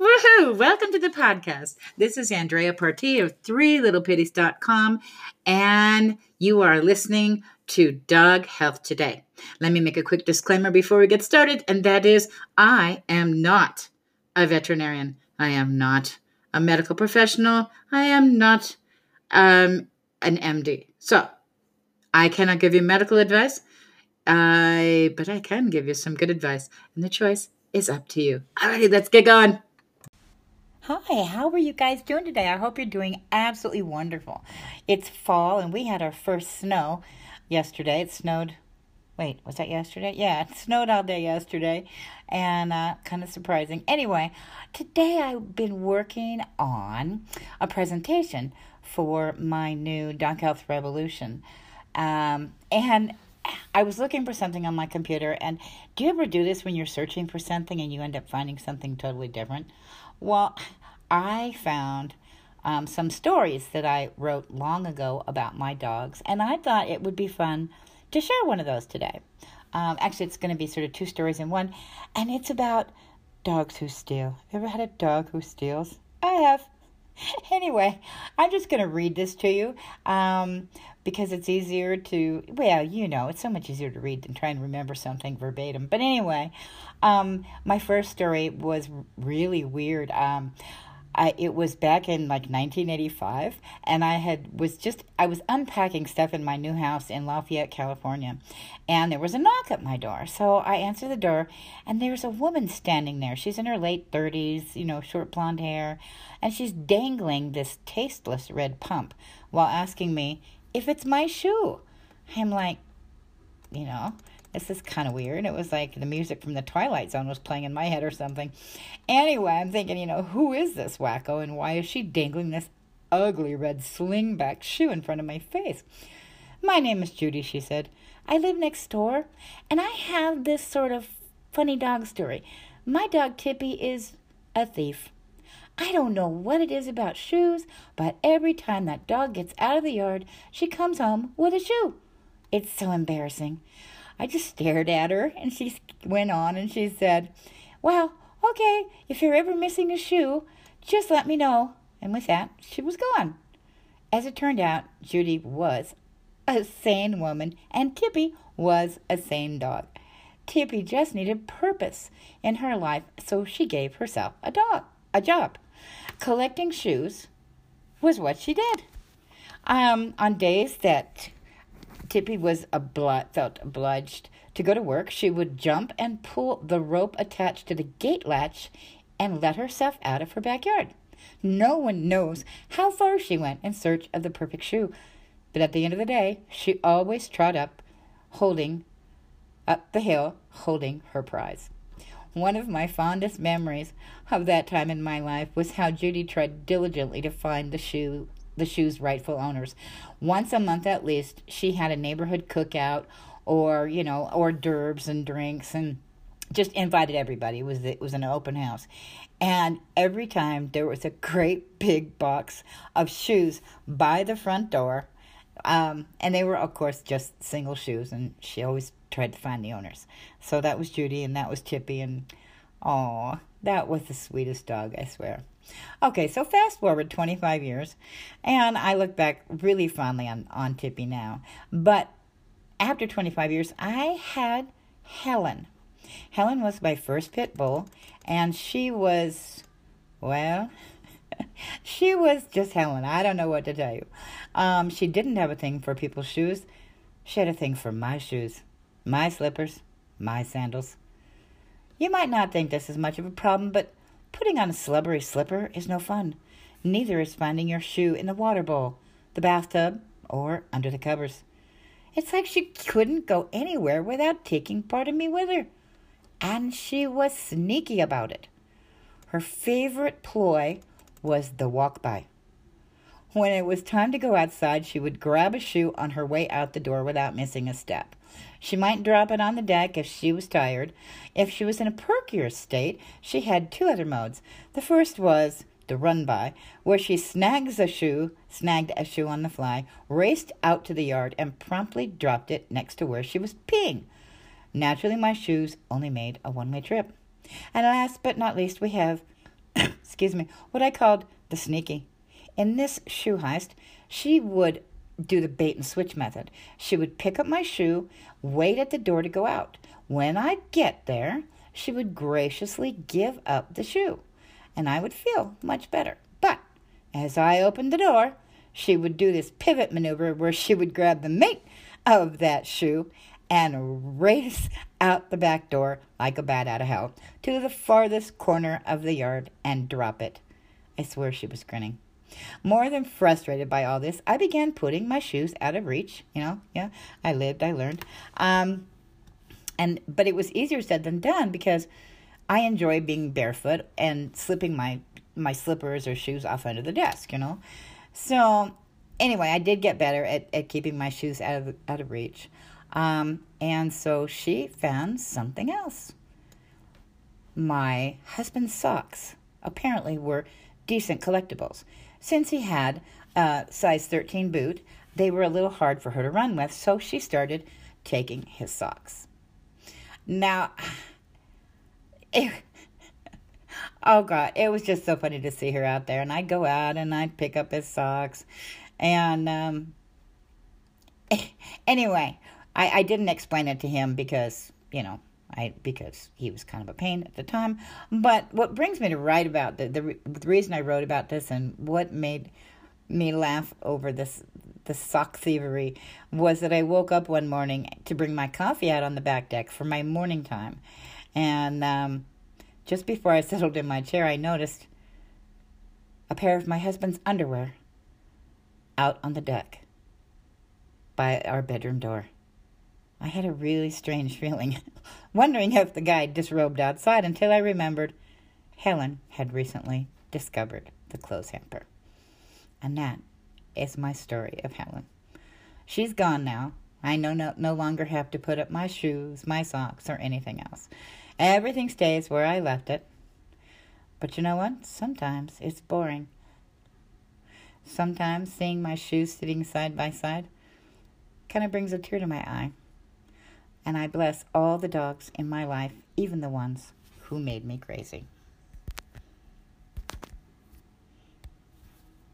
Woohoo! Welcome to the podcast. This is Andrea Partee of ThreeLittlePitties.com, and you are listening to Dog Health Today. Let me make a quick disclaimer before we get started, and that is I am not a veterinarian. I am not a medical professional. I am not um, an MD. So I cannot give you medical advice, I but I can give you some good advice, and the choice is up to you. Alrighty, let's get going. Hi, how are you guys doing today? I hope you're doing absolutely wonderful. It's fall and we had our first snow yesterday. It snowed. Wait, was that yesterday? Yeah, it snowed all day yesterday and uh, kind of surprising. Anyway, today I've been working on a presentation for my new Dog Health Revolution. Um, and I was looking for something on my computer, and do you ever do this when you're searching for something and you end up finding something totally different? Well, I found um, some stories that I wrote long ago about my dogs, and I thought it would be fun to share one of those today. Um, actually, it's going to be sort of two stories in one, and it's about dogs who steal. Ever had a dog who steals? I have. anyway, I'm just going to read this to you um, because it's easier to, well, you know, it's so much easier to read than try and remember something verbatim. But anyway, um, my first story was really weird. Um, I, it was back in like 1985 and i had was just i was unpacking stuff in my new house in lafayette california and there was a knock at my door. So i answered the door and there's a woman standing there. She's in her late 30s you know short blonde hair and she's dangling this tasteless red pump while asking me if it's my shoe. I'm like you know this is kind of weird. It was like the music from the Twilight Zone was playing in my head or something. Anyway, I'm thinking, you know, who is this wacko and why is she dangling this ugly red slingback shoe in front of my face? My name is Judy, she said. I live next door and I have this sort of funny dog story. My dog Tippy is a thief. I don't know what it is about shoes, but every time that dog gets out of the yard, she comes home with a shoe. It's so embarrassing. I just stared at her and she went on and she said, Well, okay, if you're ever missing a shoe, just let me know. And with that, she was gone. As it turned out, Judy was a sane woman and Tippy was a sane dog. Tippy just needed purpose in her life, so she gave herself a dog, a job. Collecting shoes was what she did. Um, on days that Tippy was obli- felt obliged to go to work, she would jump and pull the rope attached to the gate latch and let herself out of her backyard. No one knows how far she went in search of the perfect shoe, but at the end of the day, she always trot up, holding up the hill, holding her prize. One of my fondest memories of that time in my life was how Judy tried diligently to find the shoe the shoe's rightful owners. Once a month at least, she had a neighborhood cookout or, you know, hors d'oeuvres and drinks and just invited everybody. It was it was an open house. And every time there was a great big box of shoes by the front door. Um, and they were, of course, just single shoes, and she always tried to find the owners. So that was Judy, and that was Tippy, and oh, that was the sweetest dog, I swear. Okay, so fast forward 25 years, and I look back really fondly on, on Tippy now. But after 25 years, I had Helen. Helen was my first pit bull, and she was, well, she was just Helen. I don't know what to tell you. Um, she didn't have a thing for people's shoes. She had a thing for my shoes, my slippers, my sandals. You might not think this is much of a problem, but Putting on a slubbery slipper is no fun. Neither is finding your shoe in the water bowl, the bathtub, or under the covers. It's like she couldn't go anywhere without taking part of me with her. And she was sneaky about it. Her favorite ploy was the walk by. When it was time to go outside, she would grab a shoe on her way out the door without missing a step. She might drop it on the deck if she was tired. If she was in a perkier state, she had two other modes. The first was the run by, where she snags a shoe, snagged a shoe on the fly, raced out to the yard, and promptly dropped it next to where she was peeing. Naturally, my shoes only made a one way trip. And last but not least, we have excuse me, what I called the sneaky. In this shoe heist, she would do the bait and switch method. She would pick up my shoe, wait at the door to go out. When I get there, she would graciously give up the shoe, and I would feel much better. But as I opened the door, she would do this pivot maneuver where she would grab the mate of that shoe and race out the back door like a bat out of hell to the farthest corner of the yard and drop it. I swear she was grinning. More than frustrated by all this, I began putting my shoes out of reach. You know, yeah, I lived, I learned. Um, and but it was easier said than done because I enjoy being barefoot and slipping my my slippers or shoes off under the desk. You know, so anyway, I did get better at, at keeping my shoes out of out of reach. Um, and so she found something else. My husband's socks apparently were decent collectibles. Since he had a size 13 boot, they were a little hard for her to run with, so she started taking his socks. Now, it, oh God, it was just so funny to see her out there. And I'd go out and I'd pick up his socks. And um, anyway, I, I didn't explain it to him because, you know, Because he was kind of a pain at the time. But what brings me to write about the, the the reason I wrote about this and what made me laugh over this the sock thievery was that I woke up one morning to bring my coffee out on the back deck for my morning time, and um, just before I settled in my chair, I noticed a pair of my husband's underwear out on the deck by our bedroom door. I had a really strange feeling, wondering if the guy disrobed outside until I remembered Helen had recently discovered the clothes hamper. And that is my story of Helen. She's gone now. I no, no, no longer have to put up my shoes, my socks, or anything else. Everything stays where I left it. But you know what? Sometimes it's boring. Sometimes seeing my shoes sitting side by side kind of brings a tear to my eye and I bless all the dogs in my life, even the ones who made me crazy.